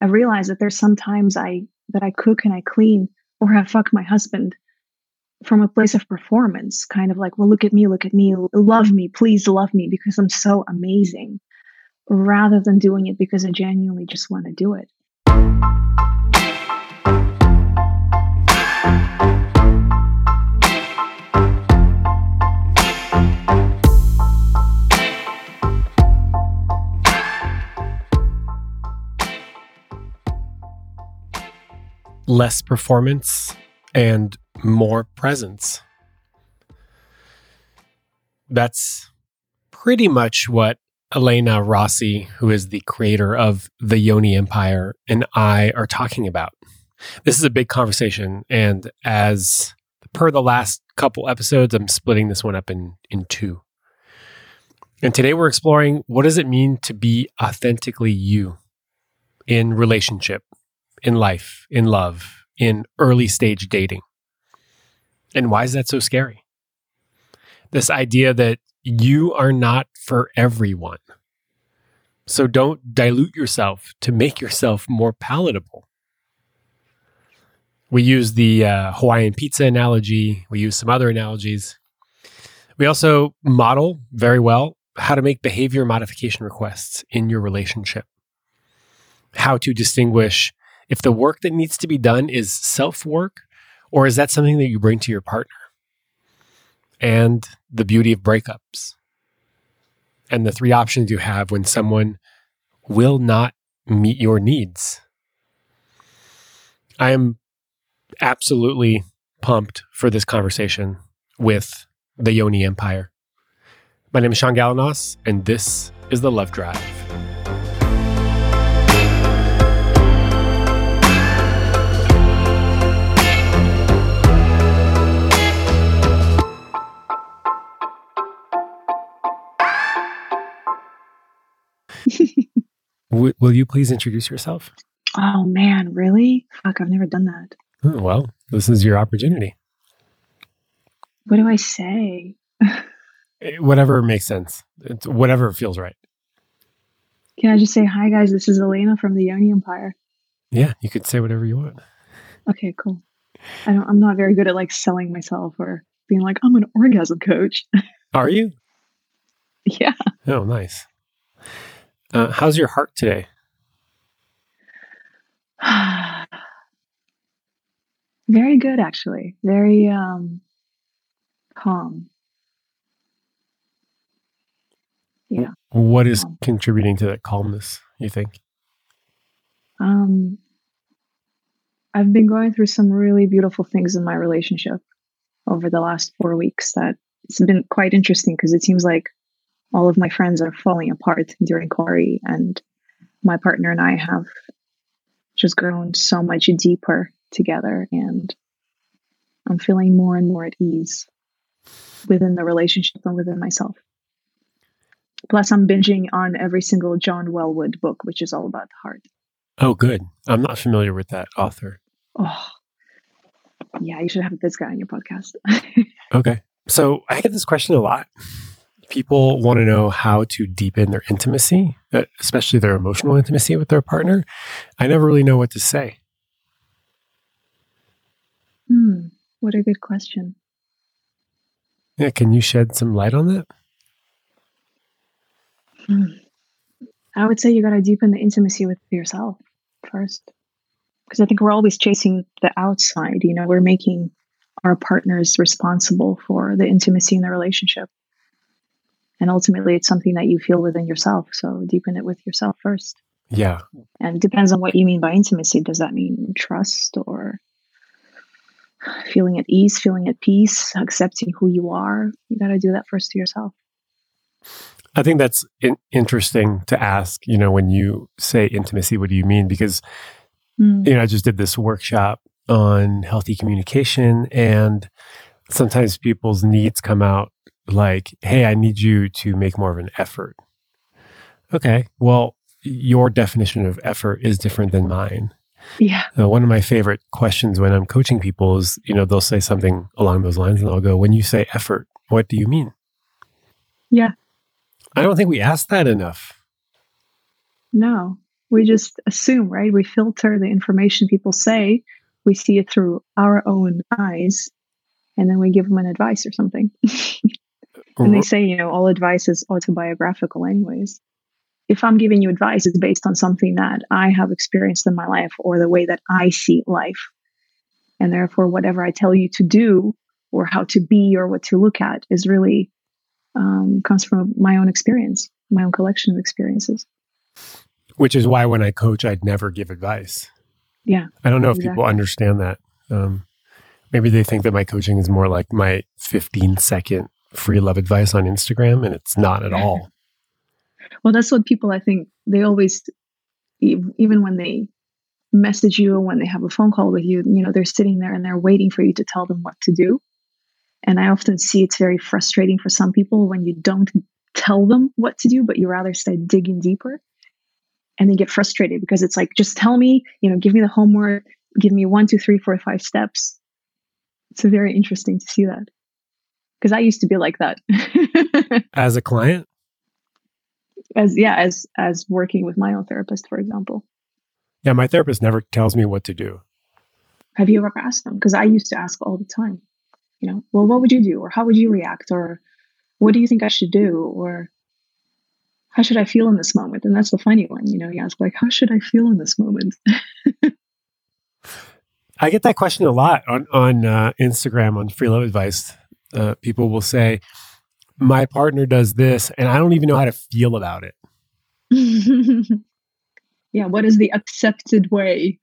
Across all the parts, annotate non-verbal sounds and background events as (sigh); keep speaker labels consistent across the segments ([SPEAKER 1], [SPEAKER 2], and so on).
[SPEAKER 1] I realize that there's sometimes I that I cook and I clean or I fuck my husband from a place of performance, kind of like, well, look at me, look at me, love me, please love me because I'm so amazing, rather than doing it because I genuinely just want to do it.
[SPEAKER 2] Less performance and more presence. That's pretty much what Elena Rossi, who is the creator of the Yoni Empire, and I are talking about. This is a big conversation. And as per the last couple episodes, I'm splitting this one up in, in two. And today we're exploring what does it mean to be authentically you in relationship, in life, in love, in early stage dating. And why is that so scary? This idea that you are not for everyone. So don't dilute yourself to make yourself more palatable. We use the uh, Hawaiian pizza analogy, we use some other analogies. We also model very well how to make behavior modification requests in your relationship, how to distinguish if the work that needs to be done is self work or is that something that you bring to your partner? And the beauty of breakups and the three options you have when someone will not meet your needs. I am absolutely pumped for this conversation with the Yoni Empire. My name is Shaun Galanos, and this is The Love Drive. W- will you please introduce yourself?
[SPEAKER 1] Oh man, really? Fuck, I've never done that.
[SPEAKER 2] Oh, well, this is your opportunity.
[SPEAKER 1] What do I say?
[SPEAKER 2] Eh, whatever makes sense. It's whatever feels right.
[SPEAKER 1] Can I just say hi, guys? This is Elena from the Yoni Empire.
[SPEAKER 2] Yeah, you could say whatever you want.
[SPEAKER 1] Okay, cool. I don't. I'm not very good at like selling myself or being like I'm an orgasm coach.
[SPEAKER 2] Are you? (laughs)
[SPEAKER 1] yeah.
[SPEAKER 2] Oh, nice. Uh, how's your heart today? (sighs)
[SPEAKER 1] Very good, actually. Very um, calm. Yeah.
[SPEAKER 2] What is calm. contributing to that calmness, you think?
[SPEAKER 1] Um, I've been going through some really beautiful things in my relationship over the last four weeks that it's been quite interesting because it seems like all of my friends are falling apart during Corey, and my partner and I have just grown so much deeper together, and I'm feeling more and more at ease within the relationship and within myself. Plus, I'm binging on every single John Welwood book, which is all about the heart.
[SPEAKER 2] Oh, good. I'm not familiar with that author.
[SPEAKER 1] Oh, yeah, you should have this guy on your podcast. (laughs)
[SPEAKER 2] okay. So I get this question a lot people want to know how to deepen their intimacy, uh, especially their emotional intimacy with their partner, I never really know what to say.
[SPEAKER 1] Hmm, what a good question.
[SPEAKER 2] Yeah, can you shed some light on that?
[SPEAKER 1] Hmm. I would say you got to deepen the intimacy with yourself first. Because I think we're always chasing the outside. You know, we're making our partners responsible for the intimacy in the relationship and ultimately it's something that you feel within yourself so deepen it with yourself first.
[SPEAKER 2] Yeah.
[SPEAKER 1] And it depends on what you mean by intimacy. Does that mean trust or feeling at ease feeling at peace accepting who you are? You got to do that first to yourself.
[SPEAKER 2] I think that's in- interesting to ask you know when you say intimacy what do you mean? Because mm. you know i just did this workshop on healthy communication and sometimes people's needs come out like, hey, I need you to make more of an effort. Okay, well, your definition of effort is different than mine.
[SPEAKER 1] Yeah.
[SPEAKER 2] Uh, one of my favorite questions when I'm coaching people is, you know, they'll say something along those lines and I'll go, when you say effort, what do you mean?
[SPEAKER 1] Yeah.
[SPEAKER 2] I don't think we ask that enough.
[SPEAKER 1] No. we just assume, right? We filter the information people say, we see it through our own eyes, and then we give them an advice or something. (laughs) and they say, you know, all advice is autobiographical, anyways. If I'm giving you advice, it's based on something that I have experienced in my life or the way that I see life. And therefore, whatever I tell you to do or how to be or what to look at is really um, comes from my own experience, my own collection of experiences.
[SPEAKER 2] Which is why when I coach, I'd never give advice.
[SPEAKER 1] Yeah.
[SPEAKER 2] I don't know exactly. if people understand that. Um, maybe they think that my coaching is more like my 15 second free love advice on Instagram, and it's not at all. (laughs)
[SPEAKER 1] Well, that's what people, I think, they always, even when they message you or when they have a phone call with you, you know, they're sitting there and they're waiting for you to tell them what to do. And I often see it's very frustrating for some people when you don't tell them what to do, but you rather start digging deeper. And they get frustrated because it's like, just tell me, you know, give me the homework, give me one, two, three, four, five steps. It's very interesting to see that. Because I used to be like that. (laughs)
[SPEAKER 2] as a client?
[SPEAKER 1] As yeah, as as working with my own therapist, for example.
[SPEAKER 2] Yeah, my therapist never tells me what to do.
[SPEAKER 1] Have you ever asked them? Because I used to ask all the time you know, well, what would you do? Or how would you react? Or what do you think I should do? Or how should I feel in this moment? And that's the funny one, you know, you ask, like, how should I feel in this moment? (laughs)
[SPEAKER 2] I get that question a lot on, on uh, Instagram, on free love advice. Uh, people will say, my partner does this, and I don't even know how to feel about it. (laughs)
[SPEAKER 1] yeah, what is the accepted way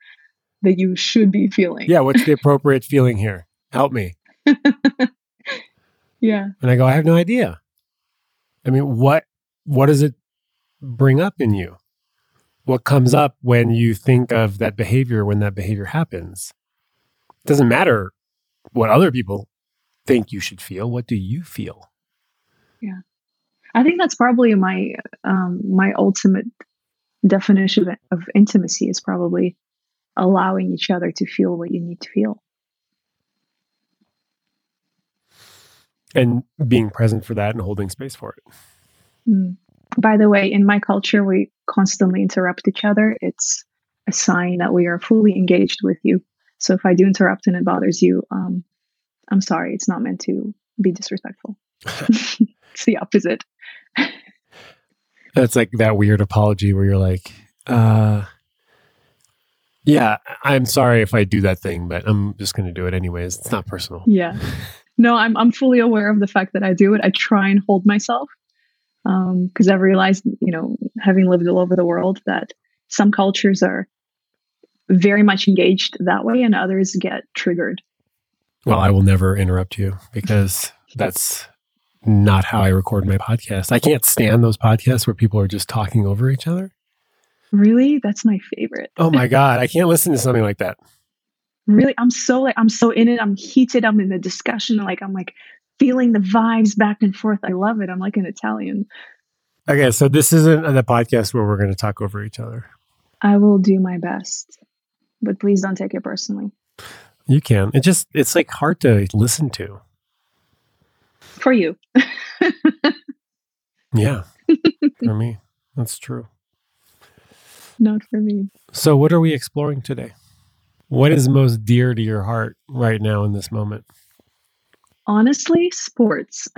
[SPEAKER 1] that you should be feeling?
[SPEAKER 2] Yeah, what's the appropriate feeling here? Help me. (laughs)
[SPEAKER 1] yeah.
[SPEAKER 2] And I go, I have no idea. I mean, what what does it bring up in you? What comes up when you think of that behavior when that behavior happens? It doesn't matter what other people think you should feel. What do you feel?
[SPEAKER 1] Yeah. I think that's probably my um, my ultimate definition of, intimacy is probably allowing each other to feel what you need to feel.
[SPEAKER 2] and being present for that and holding space for it.
[SPEAKER 1] Mm. By the way, in my culture, we constantly interrupt each other. It's a sign that we are fully engaged with you. So if I do interrupt and it bothers you, um, I'm sorry. It's not meant to be disrespectful. (laughs) it's the opposite.
[SPEAKER 2] That's like that weird apology where you're like, uh, yeah, I'm sorry if I do that thing, but I'm just going to do it anyways. It's not personal.
[SPEAKER 1] Yeah. no, I'm I'm fully aware of the fact that I do it. I try and hold myself because um, I've realized, you know, having lived all over the world, that some cultures are very much engaged that way, and others get triggered.
[SPEAKER 2] Well, I will never interrupt you because (laughs) that's not how I record my podcast. I can't stand those podcasts where people are just talking over each other.
[SPEAKER 1] Really? That's my favorite.
[SPEAKER 2] oh my (laughs) God. I can't listen to something like that
[SPEAKER 1] really i'm so like i'm so in it i'm heated i'm in the discussion like i'm like feeling the vibes back and forth i love it i'm like an italian
[SPEAKER 2] okay so this isn't the podcast where we're going to talk over each other
[SPEAKER 1] i will do my best but please don't take it personally
[SPEAKER 2] you can it just it's like hard to listen to
[SPEAKER 1] for you (laughs)
[SPEAKER 2] yeah (laughs) for me that's true
[SPEAKER 1] not for me
[SPEAKER 2] so what are we exploring today what is most dear to your heart right now in this moment?
[SPEAKER 1] Honestly, sports. (laughs)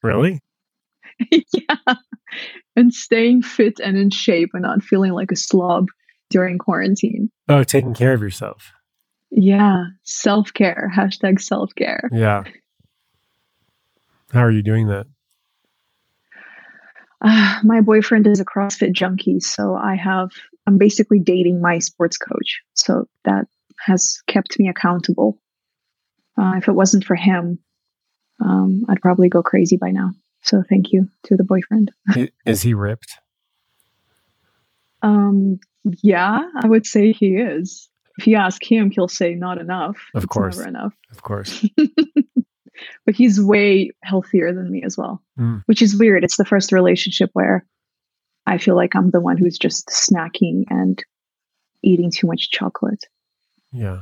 [SPEAKER 2] Really?
[SPEAKER 1] yeah. And staying fit and in shape and not feeling like a slob during quarantine.
[SPEAKER 2] Oh, taking care of yourself.
[SPEAKER 1] Yeah. Self care. Hashtag self care.
[SPEAKER 2] Yeah. How are you doing that?
[SPEAKER 1] Uh, my boyfriend is a CrossFit junkie, so I have I'm basically dating my sports coach. So that has kept me accountable. Uh, if it wasn't for him, um, I'd probably go crazy by now. So thank you to the boyfriend. (laughs)
[SPEAKER 2] is he ripped?
[SPEAKER 1] Um, yeah, I would say he is. If you ask him, he'll say not enough.
[SPEAKER 2] Of it's course,
[SPEAKER 1] never enough.
[SPEAKER 2] Of course. (laughs)
[SPEAKER 1] but he's way healthier than me as well,
[SPEAKER 2] mm.
[SPEAKER 1] which is weird. It's the first relationship where I feel like I'm the one who's just snacking and eating too much chocolate.
[SPEAKER 2] Yeah.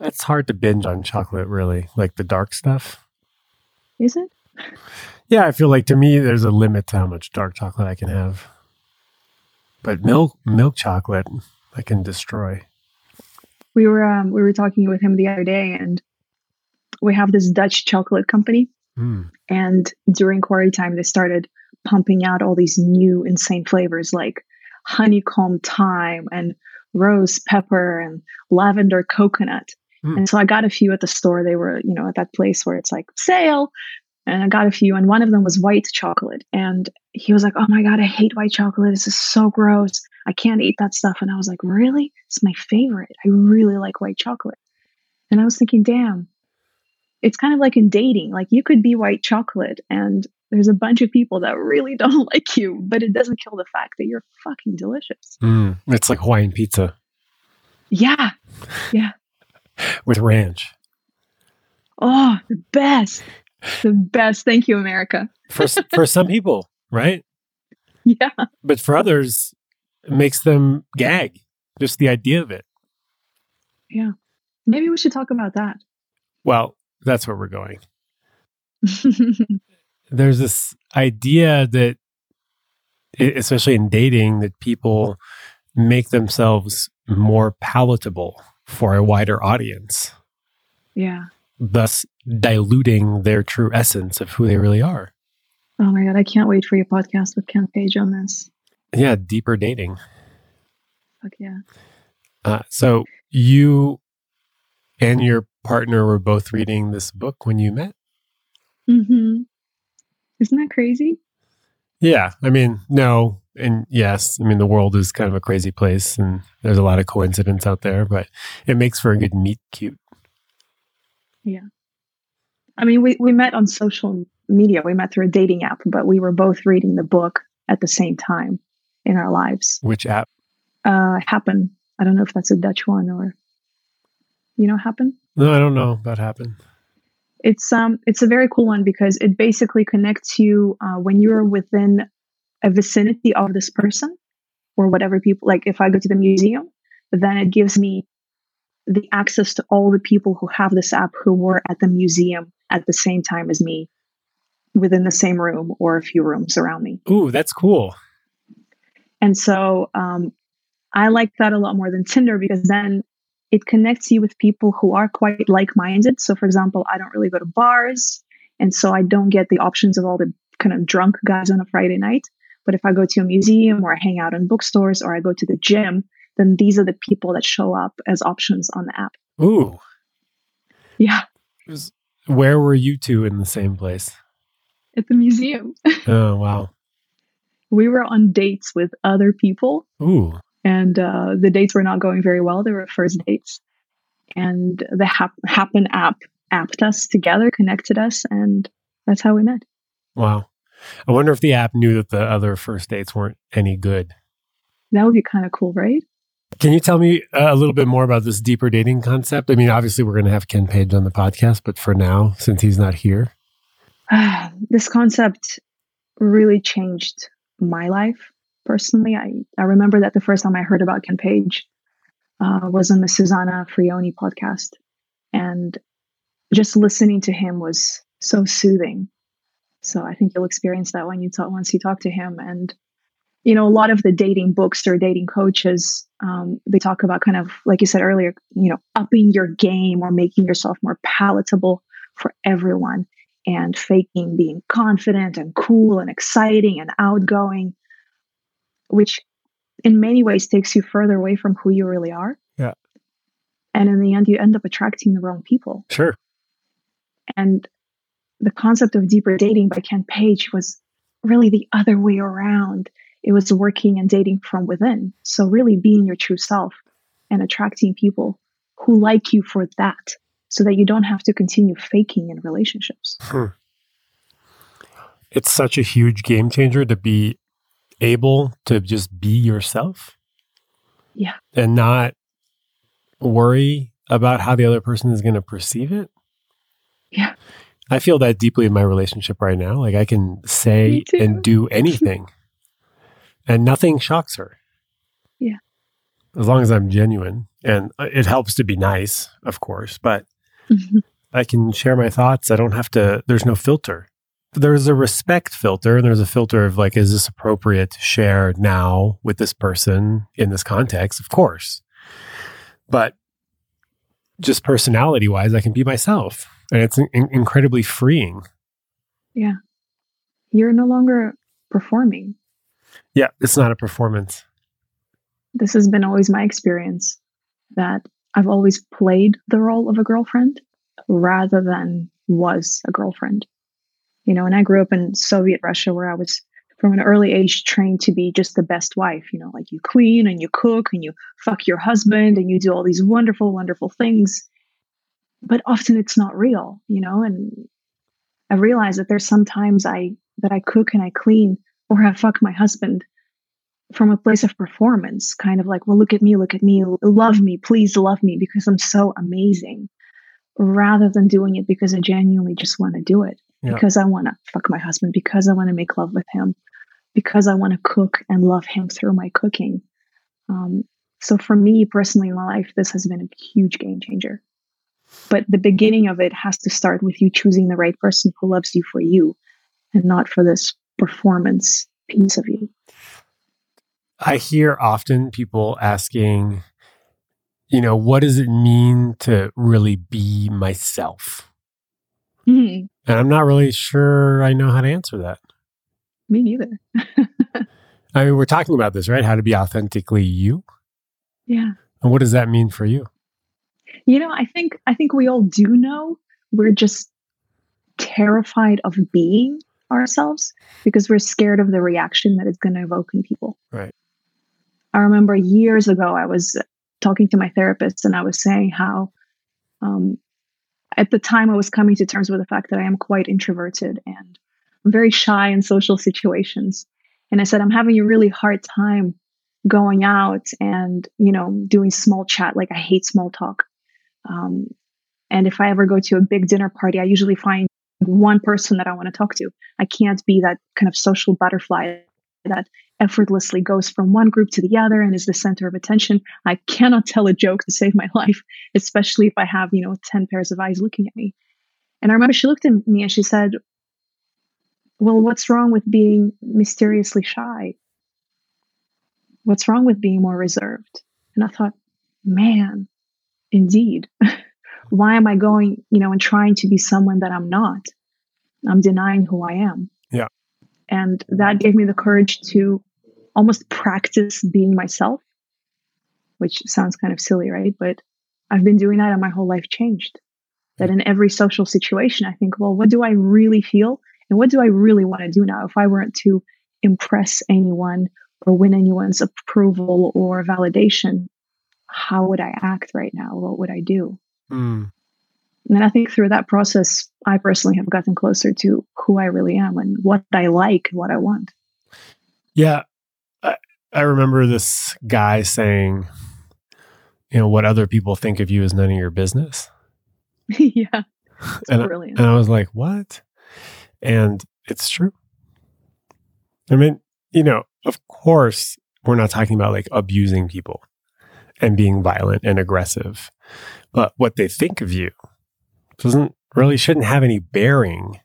[SPEAKER 2] It's hard to binge on chocolate, really, like the dark stuff.
[SPEAKER 1] Is it?
[SPEAKER 2] Yeah, I feel like to me, there's a limit to how much dark chocolate I can have. But milk milk chocolate I can destroy.
[SPEAKER 1] We were um, we were talking with him the other day, and we have this Dutch chocolate company,
[SPEAKER 2] Mm.
[SPEAKER 1] and during quarry time, they started pumping out all these new insane flavors like honeycomb thyme and rose pepper and lavender coconut.
[SPEAKER 2] Mm.
[SPEAKER 1] And so I got a few at the store. They were, you know, at that place where it's like sale. And I got a few, and one of them was white chocolate. And he was like, Oh my God, I hate white chocolate. This is so gross. I can't eat that stuff. And I was like, Really? It's my favorite. I really like white chocolate. And I was thinking, Damn, it's kind of like in dating. Like you could be white chocolate, and there's a bunch of people that really (laughs) don't like you, but it doesn't kill the fact that you're fucking delicious.
[SPEAKER 2] Mm. It's like Hawaiian pizza
[SPEAKER 1] Yeah. Yeah. (laughs)
[SPEAKER 2] With ranch.
[SPEAKER 1] Oh, the best. (laughs) The best. Thank you, America.
[SPEAKER 2] For for some (laughs) people, right?
[SPEAKER 1] Yeah.
[SPEAKER 2] But for others, it makes them gag. Just the idea of it. Yeah.
[SPEAKER 1] Maybe we should talk about that.
[SPEAKER 2] Well, that's where we're going. there's this idea that especially in dating that people make themselves more palatable for a wider audience
[SPEAKER 1] yeah.
[SPEAKER 2] Thus diluting their true essence of who they really are
[SPEAKER 1] Oh my God. I can't wait for your podcast with Ken Page on this.
[SPEAKER 2] yeah deeper dating
[SPEAKER 1] Fuck yeah.
[SPEAKER 2] uh, so you and your partner were both reading this book when you met
[SPEAKER 1] Mm-hmm. Isn't that crazy?
[SPEAKER 2] yeah i mean no and yes i mean the world is kind of a crazy place and there's a lot of coincidence out there but it makes for a good meet cute
[SPEAKER 1] I mean, we, we met on social media. We met through a dating app, but we were both reading the book at the same time in our lives.
[SPEAKER 2] which app
[SPEAKER 1] Uh, Happn. I don't know if that's a Dutch one or, you know, Happn?
[SPEAKER 2] No, I don't know about Happn.
[SPEAKER 1] It's um it's a very cool one because it basically connects you uh, when you're within a vicinity of this person or whatever people like if I go to the museum, then it gives me the access to all the people who have this app who were at the museum at the same time as me within the same room or a few rooms around me.
[SPEAKER 2] Ooh, that's cool.
[SPEAKER 1] And so um, I like that a lot more than Tinder because then it connects you with people who are quite like minded. So, for example, I don't really go to bars. And so I don't get the options of all the kind of drunk guys on a Friday night. But if I go to a museum or I hang out in bookstores or I go to the gym, then these are the people that show up as options on the app.
[SPEAKER 2] Ooh,
[SPEAKER 1] Yeah,
[SPEAKER 2] where were you two in the same place?
[SPEAKER 1] at the museum. (laughs)
[SPEAKER 2] Oh, wow.
[SPEAKER 1] we were on dates with other people
[SPEAKER 2] Ooh,
[SPEAKER 1] and uh, the dates were not going very well. They were first dates, and the Hap- Happn app apped us together, connected us, and that's how we met.
[SPEAKER 2] wow. I wonder if the app knew that the other first dates weren't any good.
[SPEAKER 1] That would be kind of cool, right?
[SPEAKER 2] Can you tell me uh, a little bit more about this deeper dating concept? I mean, obviously, we're going to have Ken Page on the podcast, but for now, since he's not here, (sighs)
[SPEAKER 1] this concept really changed my life personally. I, I remember that the first time I heard about Ken Page uh, was on the Susanna Frioni podcast, and just listening to him was so soothing. So I think you'll experience that when you talk once you talk to him. And you know, a lot of the dating books or dating coaches, um, they talk about kind of like you said earlier, you know, upping your game or making yourself more palatable for everyone and faking being confident and cool and exciting and outgoing, which in many ways takes you further away from who you really are.
[SPEAKER 2] Yeah.
[SPEAKER 1] And in the end, you end up attracting the wrong people.
[SPEAKER 2] sure.
[SPEAKER 1] And the concept of deeper dating by Ken Page was really the other way around. It was working and dating from within. So, really being your true self and attracting people who like you for that so that you don't have to continue faking in relationships. Hmm.
[SPEAKER 2] It's such a huge game changer to be able to just be yourself.
[SPEAKER 1] Yeah.
[SPEAKER 2] And not worry about how the other person is going to perceive it.
[SPEAKER 1] Yeah.
[SPEAKER 2] I feel that deeply in my relationship right now. Like I can say and do anything and nothing shocks her.
[SPEAKER 1] Yeah.
[SPEAKER 2] As long as I'm genuine. And it helps to be nice, of course, but mm-hmm. I can share my thoughts. I don't have to, there's no filter. there's a respect filter and there's a filter of like, is this appropriate to share now with this person in this context? Of course. But just personality wise, I can be myself. And it's in- incredibly freeing.
[SPEAKER 1] Yeah. You're no longer performing.
[SPEAKER 2] Yeah, it's not a performance.
[SPEAKER 1] This has been always my experience that I've always played the role of a girlfriend rather than was a girlfriend. You know, and I grew up in Soviet Russia where I was from an early age trained to be just the best wife, you know, like you clean and you cook and you fuck your husband and you do all these wonderful, wonderful things. But often it's not real, you know, and I realize that there's sometimes I that I cook and I clean or I fuck my husband from a place of performance, kind of like, well, look at me, look at me, love me, please love me because I'm so amazing, rather than doing it because I genuinely just want to do it yeah. because I want to fuck my husband, because I want to make love with him, because I want to cook and love him through my cooking. Um, so for me personally in my life, this has been a huge game changer. But the beginning of it has to start with you choosing the right person who loves you for you and not for this performance piece of you.
[SPEAKER 2] I hear often people asking, you know, what does it mean to really be myself? Mm-hmm. And I'm not really sure I know how to answer that.
[SPEAKER 1] Me neither. (laughs)
[SPEAKER 2] I mean, we're talking about this, right? How to be authentically you.
[SPEAKER 1] Yeah.
[SPEAKER 2] And what does that mean for you?
[SPEAKER 1] You know, I think I think we all do know. We're just terrified of being ourselves because we're scared of the reaction that it's going to evoke in people.
[SPEAKER 2] Right.
[SPEAKER 1] I remember years ago I was talking to my therapist and I was saying how um, at the time I was coming to terms with the fact that I am quite introverted and I'm very shy in social situations. And I said, I'm having a really hard time going out and, you know, doing small chat. Like I hate small talk. Um, and if I ever go to a big dinner party, I usually find one person that I want to talk to. I can't be that kind of social butterfly that effortlessly goes from one group to the other and is the center of attention. I cannot tell a joke to save my (laughs) life, especially if I have, you know, 10 pairs of eyes looking at me. And I remember she looked at me and she said, Well, what's wrong with being mysteriously shy? What's wrong with being more reserved? And I thought, man, indeed. (laughs) Why am I going, you know, and trying to be someone that I'm not? I'm denying who I am.
[SPEAKER 2] Yeah.
[SPEAKER 1] And that gave me the courage to almost practice being myself, which sounds kind of silly, right? But I've been doing that and my whole life changed. That in every social situation, I think, well, what do I really feel? And what do I really want to do now? If I weren't to impress anyone or win anyone's approval or validation, how would I act right now? What would I do? Mm. And I think through that process, I personally have gotten closer to who I really am and what I like, and what I want.
[SPEAKER 2] Yeah. I, I remember this guy saying, you know, what other people think of you is none of your business. (laughs)
[SPEAKER 1] yeah.
[SPEAKER 2] And, brilliant. and I was like, what? And it's true. I mean, you know, of course, we're not talking about like abusing people and being violent and aggressive. But what they think of you doesn't really shouldn't have any bearing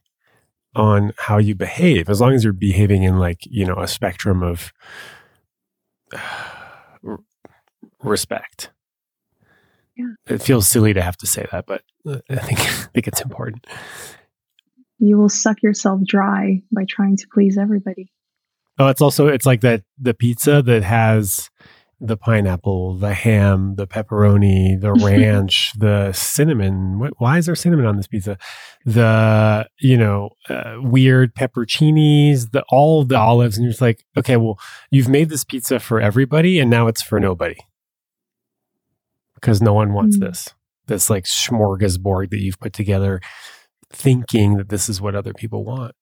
[SPEAKER 2] on how you behave as long as you're behaving in like, you know, a spectrum of (sighs) respect.
[SPEAKER 1] Yeah.
[SPEAKER 2] It feels silly to have to say that, but I think I think it's important.
[SPEAKER 1] You will suck yourself dry by trying to please everybody.
[SPEAKER 2] Oh, it's also it's like that the pizza that has the pineapple, the ham, the pepperoni, the (laughs) ranch, the cinnamon. What, why is there cinnamon on this pizza? The you know uh, weird pepperoncinis, the all the olives, and you're just like, okay, well, you've made this pizza for everybody, and now it's for nobody because no one wants mm. this. This like smorgasbord that you've put together, thinking that this is what other people want.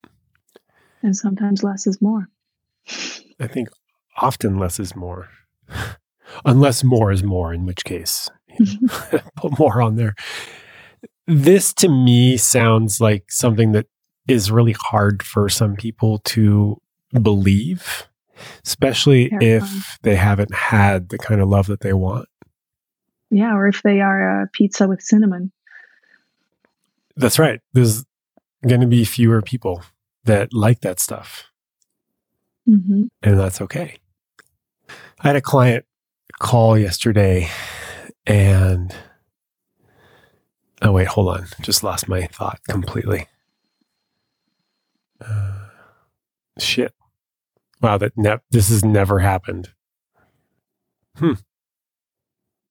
[SPEAKER 1] And sometimes less is more.
[SPEAKER 2] I think often less is more. (laughs) Unless more is more, in which case, you know, (laughs) put more on there. This to me sounds like something that is really hard for some people to believe, especially if they haven't had the kind of love that they want.
[SPEAKER 1] Yeah, or if they are a pizza with cinnamon.
[SPEAKER 2] That's right. There's going to be fewer people that like that stuff.
[SPEAKER 1] hmm
[SPEAKER 2] and that's okay. I had a client call yesterday and oh wait, hold on. Just lost my thought completely. Uh, shit. Wow, that ne- this has never happened. Hmm.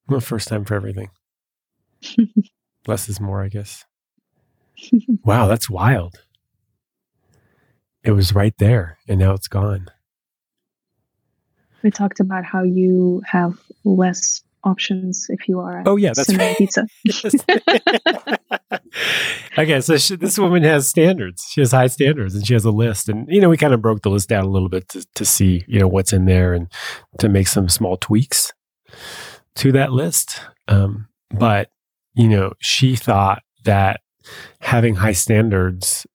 [SPEAKER 2] Well, first time for everything. (laughs) Less is more, I guess. Wow, that's wild. It was right there and now it's gone.
[SPEAKER 1] We talked about how you have less options if you are.
[SPEAKER 2] Oh yeah, that's right.
[SPEAKER 1] Pizza. (laughs)
[SPEAKER 2] okay, so she, this woman has standards. She has high standards, and she has a list. And you know, we kind of broke the list down a little bit to, to see you know what's in there and to make some small tweaks to that list. Um, but you know, she thought that having high standards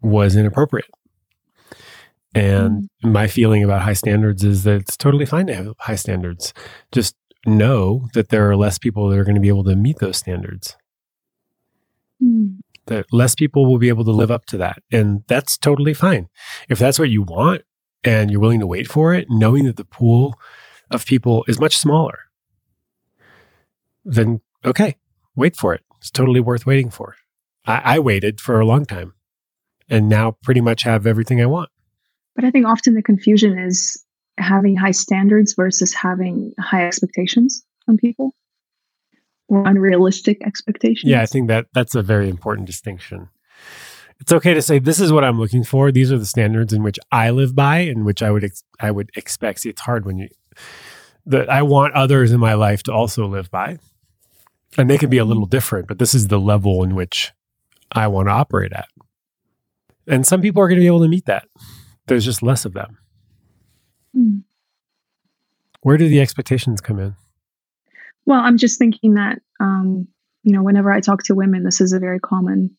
[SPEAKER 2] was inappropriate. And my feeling about high standards is that it's totally fine to have high standards. Just know that there are less people that are going to be able to meet those standards
[SPEAKER 1] Mm.
[SPEAKER 2] that less people will be able to live up to that. And that's totally fine. If that's what you want and you're willing to wait for it, knowing that the pool of people is much smaller, then okay, wait for it. It's totally worth waiting for. I, I waited for a long time and now pretty much have everything I want.
[SPEAKER 1] But I think often the confusion is having high standards versus having high expectations on people or unrealistic expectations.
[SPEAKER 2] Yeah, I think that that's a very important distinction. It's okay to say this is what I'm looking for. These are the standards in which I live by, and which I would ex- I would expect. See, it's hard when you that I want others in my life to also live by, and they can be a little different. But this is the level in which I want to operate at, and some people are going to be able to meet that. There's just less of them.
[SPEAKER 1] Hmm.
[SPEAKER 2] Where do the expectations come in?
[SPEAKER 1] Well, I'm just thinking that, um, you know, whenever I talk to women, this is a very common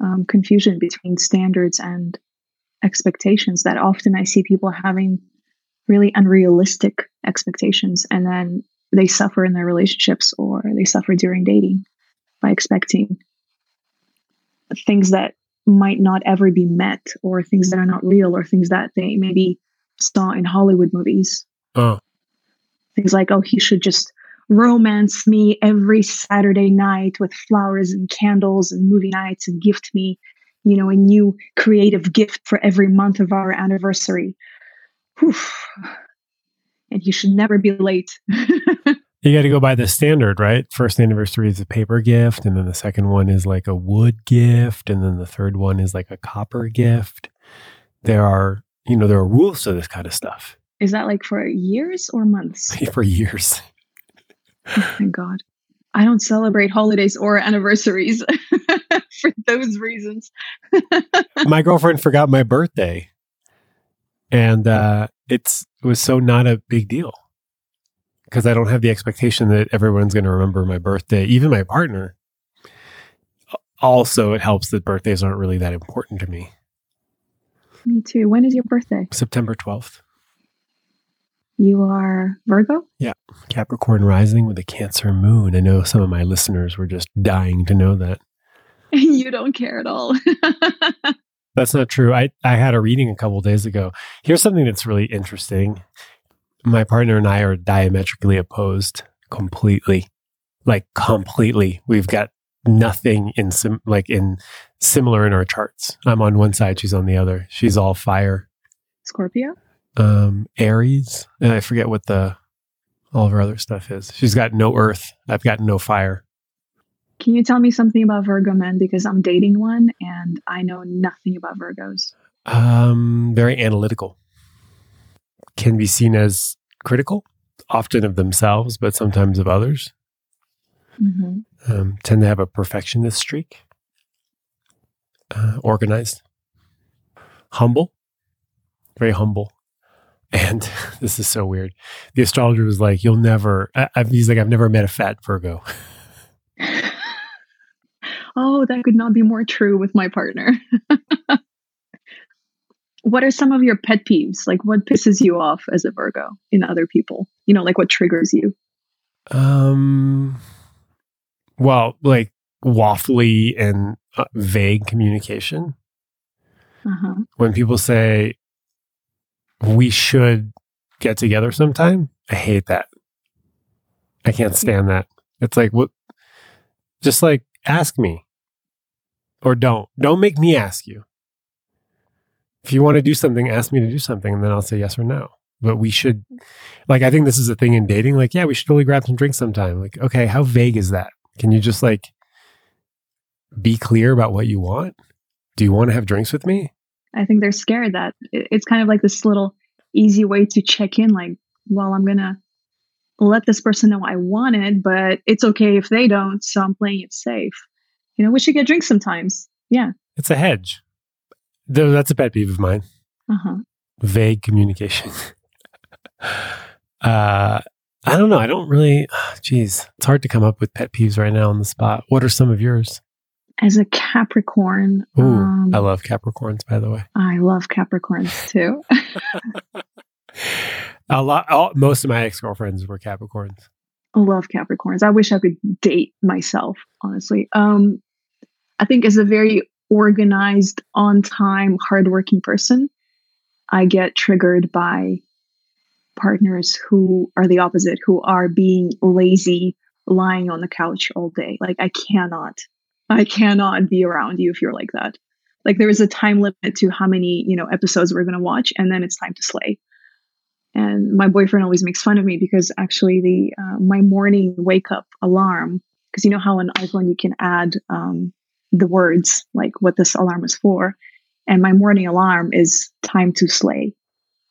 [SPEAKER 1] um, confusion between standards and expectations. That often I see people having really unrealistic expectations, and then they suffer in their relationships or they suffer during dating by expecting things that might not ever be met, or things that are not real, or things that they maybe saw in Hollywood movies.
[SPEAKER 2] Oh,
[SPEAKER 1] things like oh he should just romance me every saturday night with flowers and candles and movie nights and gift me you know a new creative gift for every month of our anniversary. Whew. and he should never be late (laughs)
[SPEAKER 2] You got to go by the standard, right? First anniversary is a paper gift, and then the second one is like a wood gift, and then the third one is like a copper gift. There are, you know, there are rules to this kind of stuff
[SPEAKER 1] is that like for years or months (laughs)
[SPEAKER 2] for years.
[SPEAKER 1] oh my god i don't celebrate holidays or anniversaries (laughs) for those reasons (laughs)
[SPEAKER 2] my girlfriend forgot my birthday, and uh, it's it was so not a big deal because I don't have the expectation that everyone's going to remember my birthday, even my partner. Also, it helps that birthdays aren't really that important to me.
[SPEAKER 1] me too when is your birthday
[SPEAKER 2] September twelfth.
[SPEAKER 1] you are virgo Yeah.
[SPEAKER 2] Capricorn rising with a Cancer moon. I know some of my listeners were just dying to know that. (laughs)
[SPEAKER 1] you don't care at all (laughs)
[SPEAKER 2] That's not true. I, I had a reading a couple days ago. Here's something that's really interesting. My partner and I are diametrically opposed completely. Like completely. We've got nothing in sim- like in similar in our charts. I'm on one side, she's on the other. She's all fire.
[SPEAKER 1] Scorpio?
[SPEAKER 2] Um Aries. And I forget what the all of her other stuff is. She's got no earth. I've got no fire.
[SPEAKER 1] Can you tell me something about Virgo men? Because I'm dating one and I know nothing about Virgos.
[SPEAKER 2] Um, very analytical. Can be seen as critical, often of themselves, but sometimes of others.
[SPEAKER 1] hmm
[SPEAKER 2] Um, tend to have a perfectionist streak. Uh, organized, humble, very humble. And (laughs) this is so weird. The astrologer was like, "You'll never." I, I've, he's like, "I've never met a fat Virgo." (laughs) (laughs)
[SPEAKER 1] oh, that could not be more true with my partner. What are some of your pet peeves? Like, what pisses you off as a Virgo in other people? You know, like what triggers you?
[SPEAKER 2] Um, well, like waffly and uh, vague communication.
[SPEAKER 1] Uh-huh.
[SPEAKER 2] When people say we should get together sometime, I hate that. I can't stand that. It's like what just like ask me or don't. Don't make me ask you. If you want to do something, ask me to do something and then I'll say yes or no. But we should like I think this is a thing in dating like yeah, we should totally grab some drinks sometime. Like okay, how vague is that? Can you just like be clear about what you want? Do you want to have drinks with me?
[SPEAKER 1] I think they're scared that it's kind of like this little easy way to check in like, well, I'm going to let this person know I want it, but it's okay if they don't. So I'm playing it safe. You know, we should get drinks sometimes. Yeah.
[SPEAKER 2] It's a hedge. Though that's a pet peeve of mine.
[SPEAKER 1] Uh-huh.
[SPEAKER 2] Vague communication. (laughs) uh, I don't know. I don't really, (sighs) Jeez, it's hard to come up with pet peeves right now on the spot. What are some of yours?
[SPEAKER 1] As a Capricorn,
[SPEAKER 2] Ooh, um, I love Capricorns, by the way.
[SPEAKER 1] I love Capricorns too. (laughs) (laughs)
[SPEAKER 2] a lot, all, most of my ex girlfriends were Capricorns.
[SPEAKER 1] I love Capricorns. I wish I could date myself, honestly. Um, I think as a very organized, on time, hardworking person, I get triggered by partners who are the opposite, who are being lazy, lying on the couch all day. Like, I cannot I cannot be around you if you're like that. Like there is a time limit to how many, you know, episodes we're going to watch and then it's time to slay. And my boyfriend always makes fun of me because actually the uh, my morning wake up alarm because you know how on iPhone you can add um, the words like what this alarm is for, and my morning alarm is time to slay.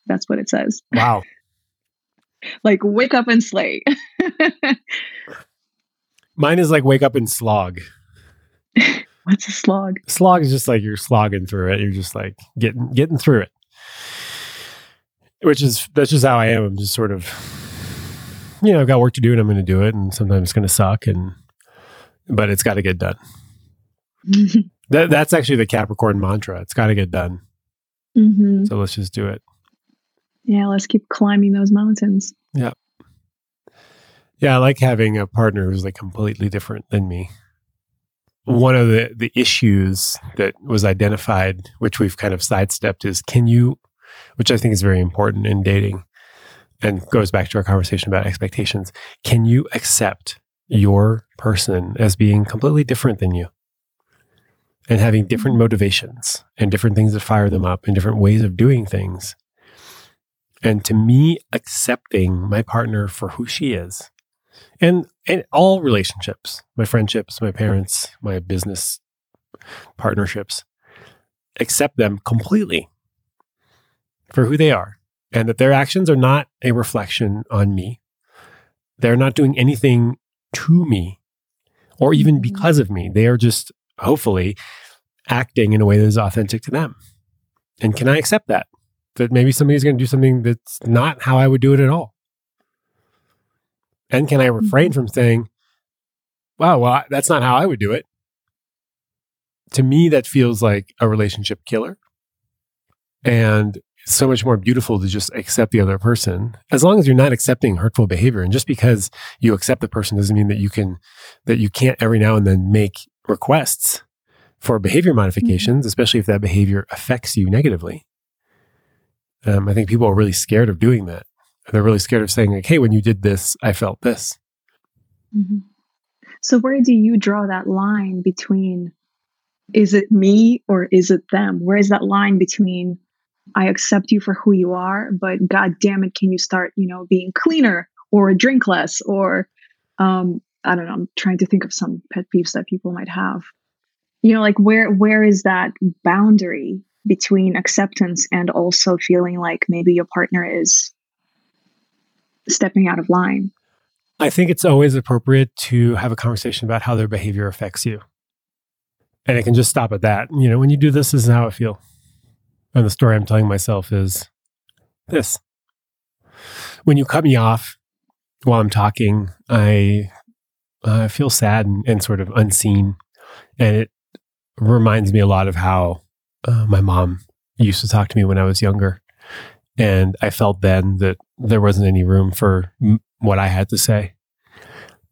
[SPEAKER 1] That's what it says.
[SPEAKER 2] Wow. (laughs)
[SPEAKER 1] like wake up and slay. (laughs)
[SPEAKER 2] Mine is like wake up and slog. (laughs)
[SPEAKER 1] What's a slog?
[SPEAKER 2] Slog is just like you're slogging through it. You're just like getting getting through it. Which is that's just how I am. I'm just sort of you know, I've got work to do and I'm gonna do it and sometimes it's gonna suck and but it's gotta get done. (laughs) that that's actually the Capricorn mantra. It's gotta get done.
[SPEAKER 1] Mm-hmm.
[SPEAKER 2] So let's just do it.
[SPEAKER 1] Yeah, let's keep climbing those mountains.
[SPEAKER 2] Yeah. Yeah, I like having a partner who's like completely different than me one of the, the issues that was identified, which we've kind of sidestepped, is can you, which I think is very important in dating and goes back to our conversation about expectations, can you accept your person as being completely different than you and having different mm-hmm. motivations and different things that fire them up and different ways of doing things? And to me, accepting my partner for who she is and and all relationships, my friendships, my parents, my business partnerships, accept them completely for who they are and that their actions are not a reflection on me. They're not doing anything to me or even mm-hmm. because of me. They are just hopefully acting in a way that is authentic to them. And can I accept that? That maybe somebody's going to do something that's not how I would do it at all. And can I refrain mm-hmm. from saying, wow, well, that's not how I would do it? To me, that feels like a relationship killer. And it's so much more beautiful to just accept the other person as long as you're not accepting hurtful behavior. And just because you accept the person doesn't mean that you can, that you can't every now and then make requests for behavior modifications, mm-hmm. especially if that behavior affects you negatively. Um, I think people are really scared of doing that they're really scared of saying like hey when you did this i felt this
[SPEAKER 1] mm-hmm. so where do you draw that line between is it me or is it them where is that line between i accept you for who you are but god damn it can you start you know being cleaner or drink less or um i don't know i'm trying to think of some pet peeves that people might have you know like where where is that boundary between acceptance and also feeling like maybe your partner is stepping out of line.
[SPEAKER 2] I think it's always appropriate to have a conversation about how their behavior affects you. And it can just stop at that. You know, when you do this, this is how I feel. And the story I'm telling myself is this. When you cut me off while I'm talking, I uh, feel sad and, and, sort of unseen. And it reminds me a lot of how uh, my mom used to talk to me when I was younger. And I felt then that there wasn't any room for m- what I had to say.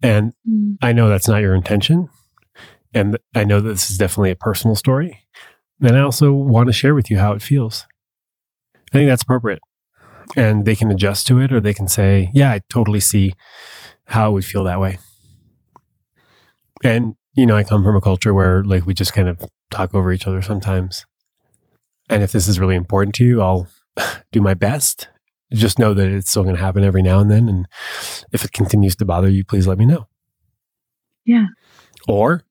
[SPEAKER 2] And mm. I know that's not your intention. And I know that this is definitely a personal story. And I also want to share with you how it feels. I think that's appropriate. And they can adjust to it or they can say, yeah, I totally see how it would feel that way. And, you know, I come from a culture where like we just kind of talk over each other sometimes. And if this is really important to you, I'll (laughs) do my best. Just know that it's still going to happen every now and then. And if it continues to bother you, please let me know.
[SPEAKER 1] Yeah.
[SPEAKER 2] Or,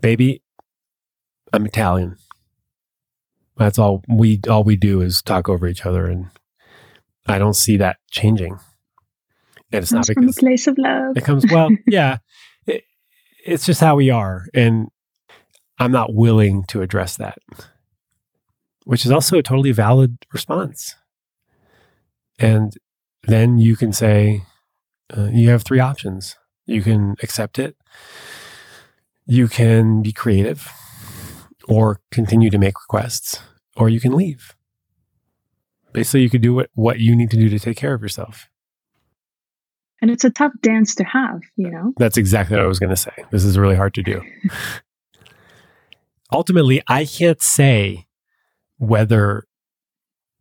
[SPEAKER 2] baby, I'm Italian. That's all we all we do is talk over each other, and I don't see that changing.
[SPEAKER 1] And it's not because from a place of love.
[SPEAKER 2] It comes well, (laughs) yeah. It, it's just how we are, and I'm not willing to address that, which is also a totally valid response. And then you can say, uh, you have three options. You can accept it. You can be creative or continue to make requests, or you can leave. Basically, you could do what, what you need to do to take care of yourself.
[SPEAKER 1] And it's a tough dance to have, you know?
[SPEAKER 2] That's exactly what I was going to say. This is really hard to do. (laughs) Ultimately, I can't say whether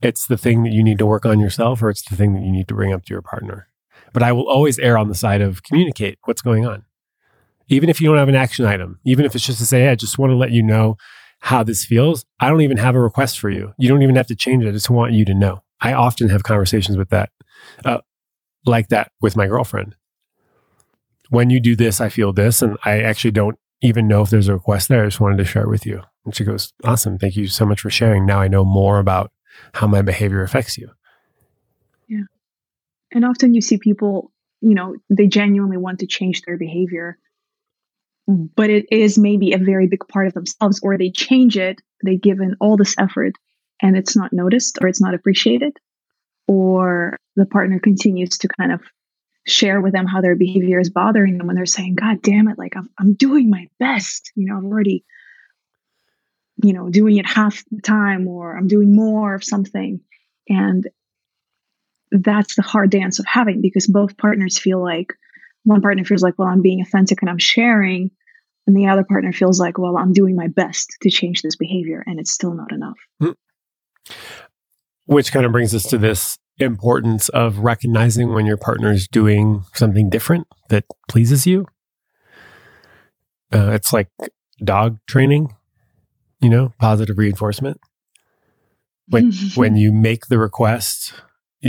[SPEAKER 2] it's the thing that you need to work on yourself or it's the thing that you need to bring up to your partner. But I will always err on the side of communicate what's going on even if you don't have an action item, even if it's just to say, hey, I just want to let you know how this feels. I don't even have a request for you. You don't even have to change it. I just want you to know. I often have conversations with that, uh, like that with my girlfriend. When you do this, I feel this, and I actually don't even know if there's a request there. I just wanted to share it with you. And she goes, Awesome. Thank you so much for sharing. Now I know more about how my behavior affects you.
[SPEAKER 1] Yeah. And often you see people, you know, they genuinely want to change their behavior but it is maybe a very big part of themselves, or they change it, they give in all this effort and it's not noticed or it's not appreciated, or the partner continues to kind of share with them how their behavior is bothering them when they're saying, God damn it, like I'm, I'm doing my best. You know, I'm already, you know, doing it half the time or I'm doing more of something. And that's the hard dance of having because both partners feel like one partner feels like, well, I'm being authentic and I'm sharing. And the other partner feels like, well, I'm doing my best to change this behavior and it's still not enough. Mm.
[SPEAKER 2] Which kind of brings us to this importance of recognizing when your partner is doing something different that pleases you. Uh, it's like dog training, you know, positive reinforcement. When (laughs) when you make the request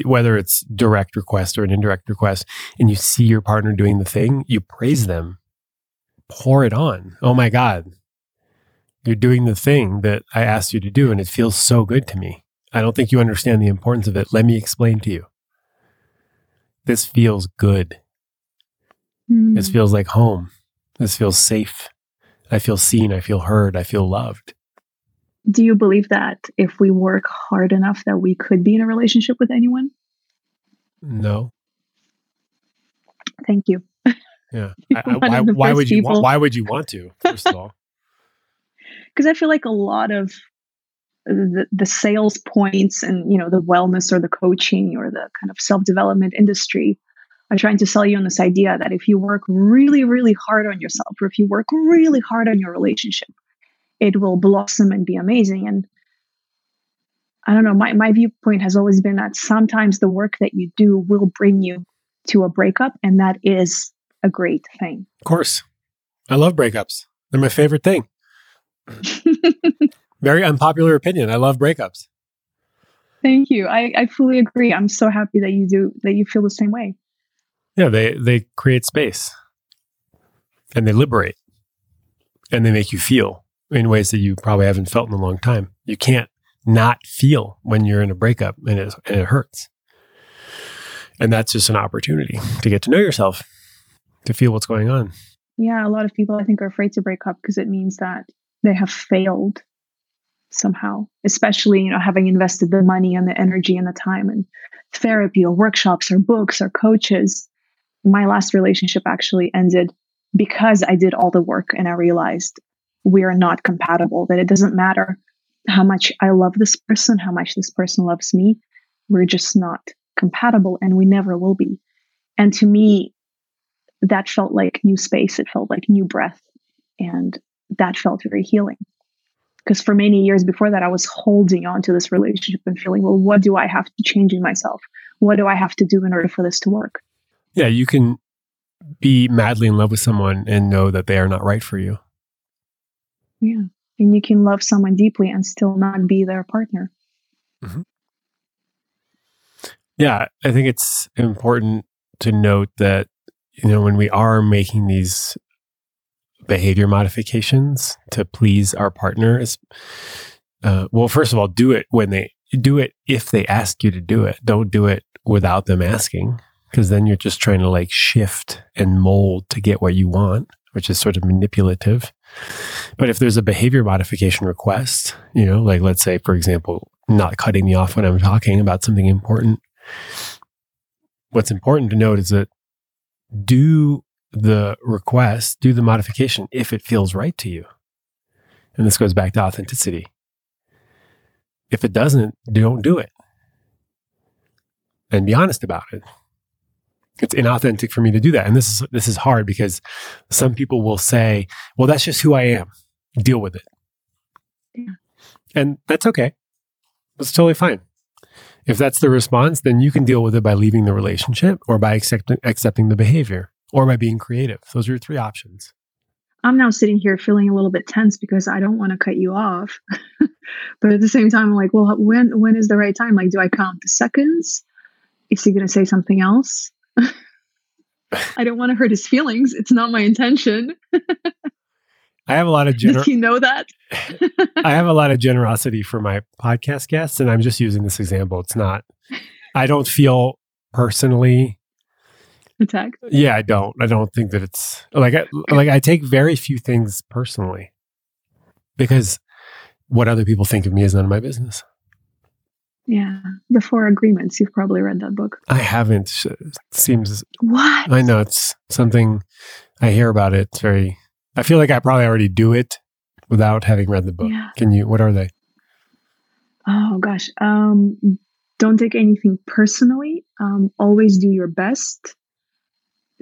[SPEAKER 2] whether it's direct request or an indirect request, and you see your partner doing the thing, you praise them, pour it on. Oh my God, you're doing the thing that I asked you to do, and it feels so good to me. I don't think you understand the importance of it. Let me explain to you. This feels good. Mm. This feels like home. This feels safe. I feel seen. I feel heard. I feel loved
[SPEAKER 1] do you believe that if we work hard enough that we could be in a relationship with anyone
[SPEAKER 2] no
[SPEAKER 1] thank you
[SPEAKER 2] yeah (laughs) I, I, why, why would you want, why would you want to first of all (laughs)
[SPEAKER 1] because i feel like a lot of the, the sales points and you know the wellness or the coaching or the kind of self-development industry are trying to sell you on this idea that if you work really really hard on yourself or if you work really hard on your relationship it will blossom and be amazing. And I don't know, my, my viewpoint has always been that sometimes the work that you do will bring you to a breakup, and that is a great thing.
[SPEAKER 2] Of course. I love breakups. They're my favorite thing. (laughs) Very unpopular opinion. I love breakups.
[SPEAKER 1] Thank you. I, I fully agree. I'm so happy that you do that you feel the same way.
[SPEAKER 2] Yeah, they they create space and they liberate and they make you feel in ways that you probably haven't felt in a long time. You can't not feel when you're in a breakup and it, and it hurts. And that's just an opportunity to get to know yourself, to feel what's going on.
[SPEAKER 1] Yeah, a lot of people I think are afraid to break up because it means that they have failed somehow, especially, you know, having invested the money and the energy and the time and therapy or workshops or books or coaches. My last relationship actually ended because I did all the work and I realized we are not compatible, that it doesn't matter how much I love this person, how much this person loves me. We're just not compatible and we never will be. And to me, that felt like new space. It felt like new breath. And that felt very healing. Because for many years before that, I was holding on to this relationship and feeling, well, what do I have to change in myself? What do I have to do in order for this to work?
[SPEAKER 2] Yeah, you can be madly in love with someone and know that they are not right for you.
[SPEAKER 1] Yeah. And you can love someone deeply and still not be their partner.
[SPEAKER 2] Mm-hmm. Yeah, I think it's important to note that, you know, when we are making these behavior modifications to please our partners, uh, well, first of all, do it when they do it if they ask you to do it. Don't do it without them asking because then you're just trying to like shift and mold to get what you want, which is sort of manipulative. But if there's a behavior modification request, you know, like let's say, for example, not cutting me off when I'm talking about something important, what's important to note is that do the request, do the modification if it feels right to you. And this goes back to authenticity. If it doesn't, don't do it. And be honest about it it's inauthentic for me to do that. And this is this is hard because some people will say, "Well, that's just who I am. Deal with it." Yeah. And that's okay. That's totally fine. If that's the response, then you can deal with it by leaving the relationship or by accepting accepting the behavior or by being creative. Those are your three options.
[SPEAKER 1] I'm now sitting here feeling a little bit tense because I don't want to cut you off. (laughs) but at the same time, I'm like, well, when when is the right time? Like, do I count the seconds? Is he going to say something else? (laughs) I don't want to hurt his feelings. It's not my intention. (laughs)
[SPEAKER 2] I have a lot of
[SPEAKER 1] gener- Does he know that?
[SPEAKER 2] I have a lot of generosity for my podcast guests, and I'm just using this example. It's not. I don't feel personally
[SPEAKER 1] attacked.
[SPEAKER 2] Yeah, I don't. I don't think that it's like I, like I take very few things personally because what other people think of me is none of my business.
[SPEAKER 1] Yeah, the Four Agreements. You've probably read that book.
[SPEAKER 2] I haven't. It seems
[SPEAKER 1] what
[SPEAKER 2] I know it's something I hear about it. It's very. I feel like I probably already do it without having read the book. Yeah. Can you? What are they?
[SPEAKER 1] Oh gosh, um, don't take anything personally. Um, always do your best.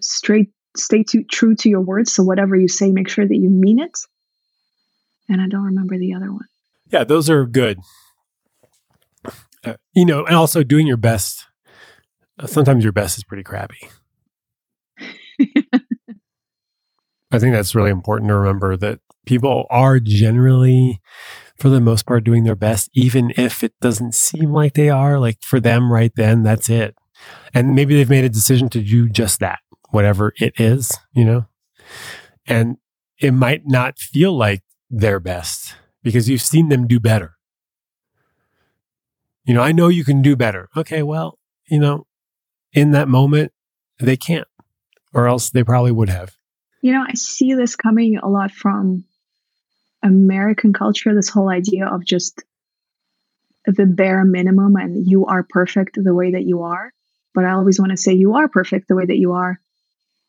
[SPEAKER 1] Straight, stay to, true to your words. So whatever you say, make sure that you mean it. And I don't remember the other one.
[SPEAKER 2] Yeah, those are good uh, you know, and also doing your best. Uh, sometimes your best is pretty crappy. (laughs) I think that's really important to remember that people are generally, for the most part, doing their best, even if it doesn't seem like they are. Like for them right then, that's it. And maybe they've made a decision to do just that, whatever it is, you know? And it might not feel like their best because you've seen them do better. You know, I know you can do better. Okay, well, you know, in that moment, they can't, or else they probably would have.
[SPEAKER 1] You know, I see this coming a lot from American culture, this whole idea of just the bare minimum and you are perfect the way that you are. But I always want to say you are perfect the way that you are,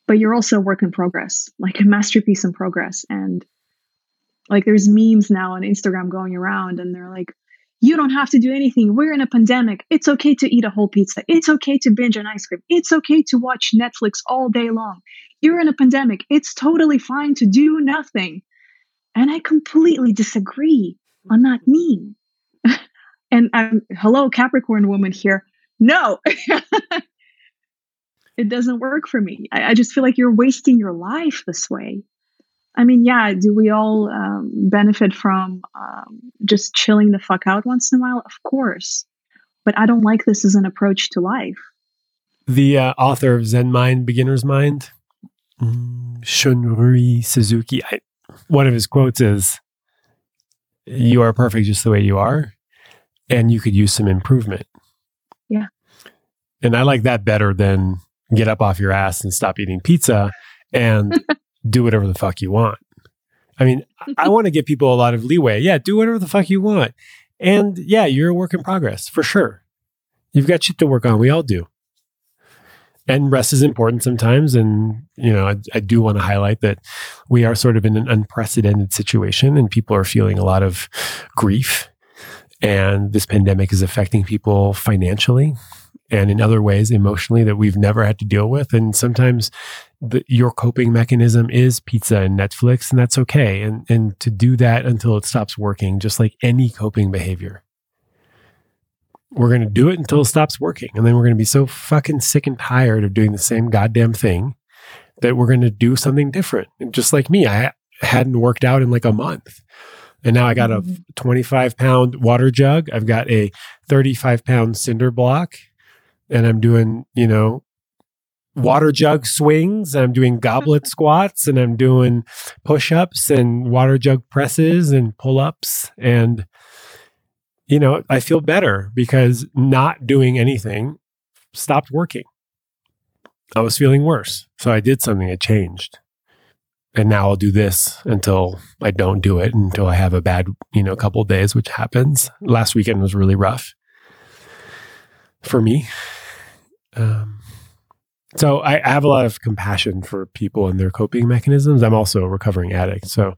[SPEAKER 1] but you're also a work in progress, like a masterpiece in progress. And like there's memes now on Instagram going around and they're like, you don't have to do anything. We're in a pandemic. It's okay to eat a whole pizza. It's okay to binge on ice cream. It's okay to watch Netflix all day long. You're in a pandemic. It's totally fine to do nothing. And I completely disagree on that meme. (laughs) and I'm, hello, Capricorn woman here. No, (laughs) it doesn't work for me. I, I just feel like you're wasting your life this way. I mean, yeah, do we all um, benefit from um, just chilling the fuck out once in a while? Of course. But I don't like this as an approach to life.
[SPEAKER 2] The uh, author of Zen Mind, Beginner's Mind, mm, Shunryu Suzuki, I, one of his quotes is You are perfect just the way you are, and you could use some improvement.
[SPEAKER 1] Yeah.
[SPEAKER 2] And I like that better than get up off your ass and stop eating pizza and (laughs) do whatever the fuck you want. I mean, I want to give people a lot of leeway. Yeah, do whatever the fuck you want. And yeah, you're a work in progress for sure. You've got shit to work on. We all do. And rest is important sometimes. And, you know, I, I do want to highlight that we are sort of in an unprecedented situation and people are feeling a lot of grief. And this pandemic is affecting people financially and in other ways emotionally that we've never had to deal with. And sometimes the, your coping mechanism is pizza and Netflix, and that's okay. And and to do that until it stops working, just like any coping behavior. We're going to do it until it stops working. And then we're going to be so fucking sick and tired of doing the same goddamn thing that we're going to do something different. And just like me, I hadn't worked out in like a month. And now I got a mm-hmm. 25 pound water jug. I've got a 35 pound cinder block. And I'm doing, you know, water jug swings. and I'm doing goblet (laughs) squats and I'm doing push ups and water jug presses and pull ups. And, you know, I feel better because not doing anything stopped working. I was feeling worse. So I did something, it changed. And now I'll do this until I don't do it, until I have a bad, you know, couple days, which happens. Last weekend was really rough for me. Um, so I, I have a lot of compassion for people and their coping mechanisms. I'm also a recovering addict. So,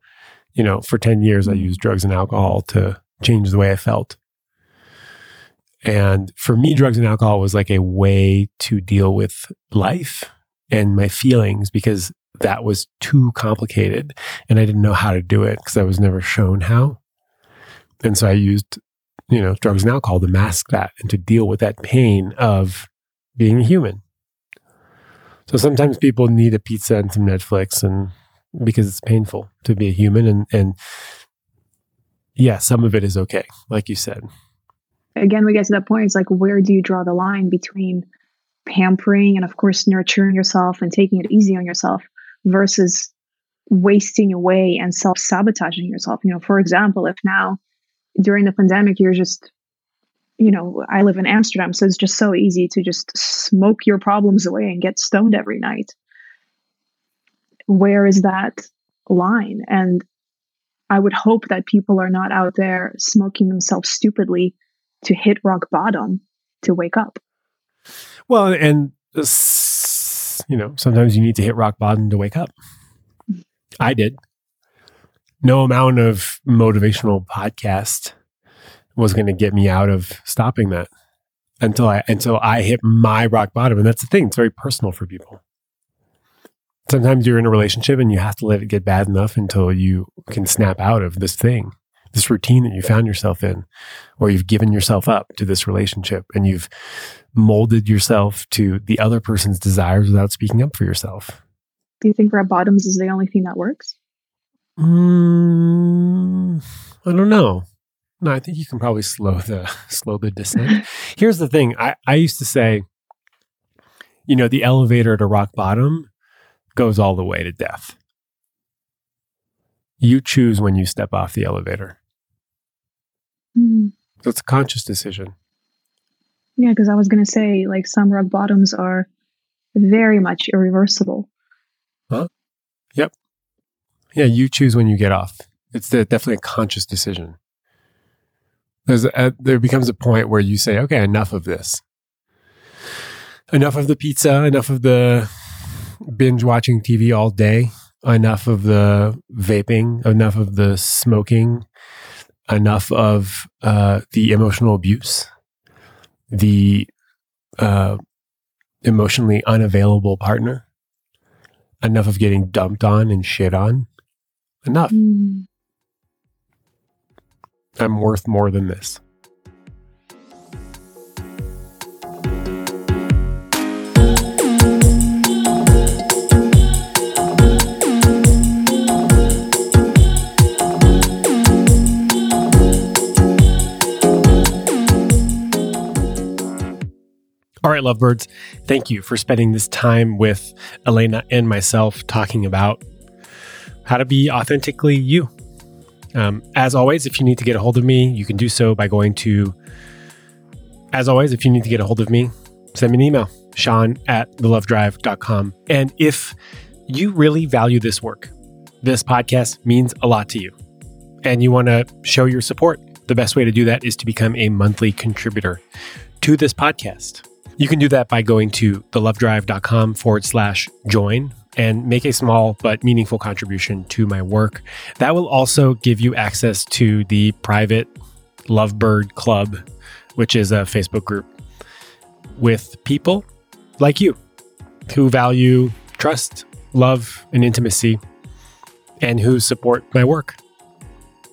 [SPEAKER 2] you know, for 10 years, I used drugs and alcohol to change the way I felt. And for me, drugs and alcohol was like a way to deal with life and my feelings because that was too complicated and I didn't know how to do it because I was never shown how. And so I used, you know, drugs and alcohol to mask that and to deal with that pain of being a human. So sometimes people need a pizza and some Netflix and because it's painful to be a human and and yeah, some of it is okay, like you said.
[SPEAKER 1] Again, we get to that point. It's like where do you draw the line between pampering and of course nurturing yourself and taking it easy on yourself versus wasting away and self-sabotaging yourself. You know, for example, if now during the pandemic you're just you know, I live in Amsterdam, so it's just so easy to just smoke your problems away and get stoned every night. Where is that line? And I would hope that people are not out there smoking themselves stupidly to hit rock bottom to wake up.
[SPEAKER 2] Well, and uh, you know, sometimes you need to hit rock bottom to wake up. Mm. I did. No amount of motivational podcast was going to get me out of stopping that until I until I hit my rock bottom. And that's the thing; it's very personal for people. Sometimes you're in a relationship and you have to let it get bad enough until you can snap out of this thing, this routine that you found yourself in, or you've given yourself up to this relationship and you've molded yourself to the other person's desires without speaking up for yourself.
[SPEAKER 1] Do you think rock bottoms is the only thing that works?
[SPEAKER 2] Mm, I don't know. No, I think you can probably slow the (laughs) slow the descent. Here's the thing. I, I used to say, you know, the elevator to rock bottom goes all the way to death. You choose when you step off the elevator. Mm. So it's a conscious decision.
[SPEAKER 1] Yeah, because I was going to say, like, some rock bottoms are very much irreversible.
[SPEAKER 2] Huh? Yep. Yeah, you choose when you get off. It's definitely a conscious decision. There's a, there becomes a point where you say, okay, enough of this. Enough of the pizza, enough of the binge watching TV all day, enough of the vaping, enough of the smoking, enough of uh, the emotional abuse, the uh, emotionally unavailable partner, enough of getting dumped on and shit on. Enough. Mm. I'm worth more than this. All right, lovebirds, thank you for spending this time with Elena and myself talking about how to be authentically you. Um, as always, if you need to get a hold of me, you can do so by going to, as always, if you need to get a hold of me, send me an email, shaun at thelovedrive.com. And if you really value this work, this podcast means a lot to you, and you want to show your support, the best way to do that is to become a monthly contributor to this podcast. You can do that by going to thelovedrive.com forward slash join and make a small but meaningful contribution to my work. That will also give you access to the private Lovebird Club, which is a Facebook group with people like you who value trust love and intimacy and who support my work.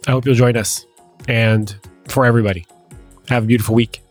[SPEAKER 2] I hope you'll join us. And for everybody, have a beautiful week.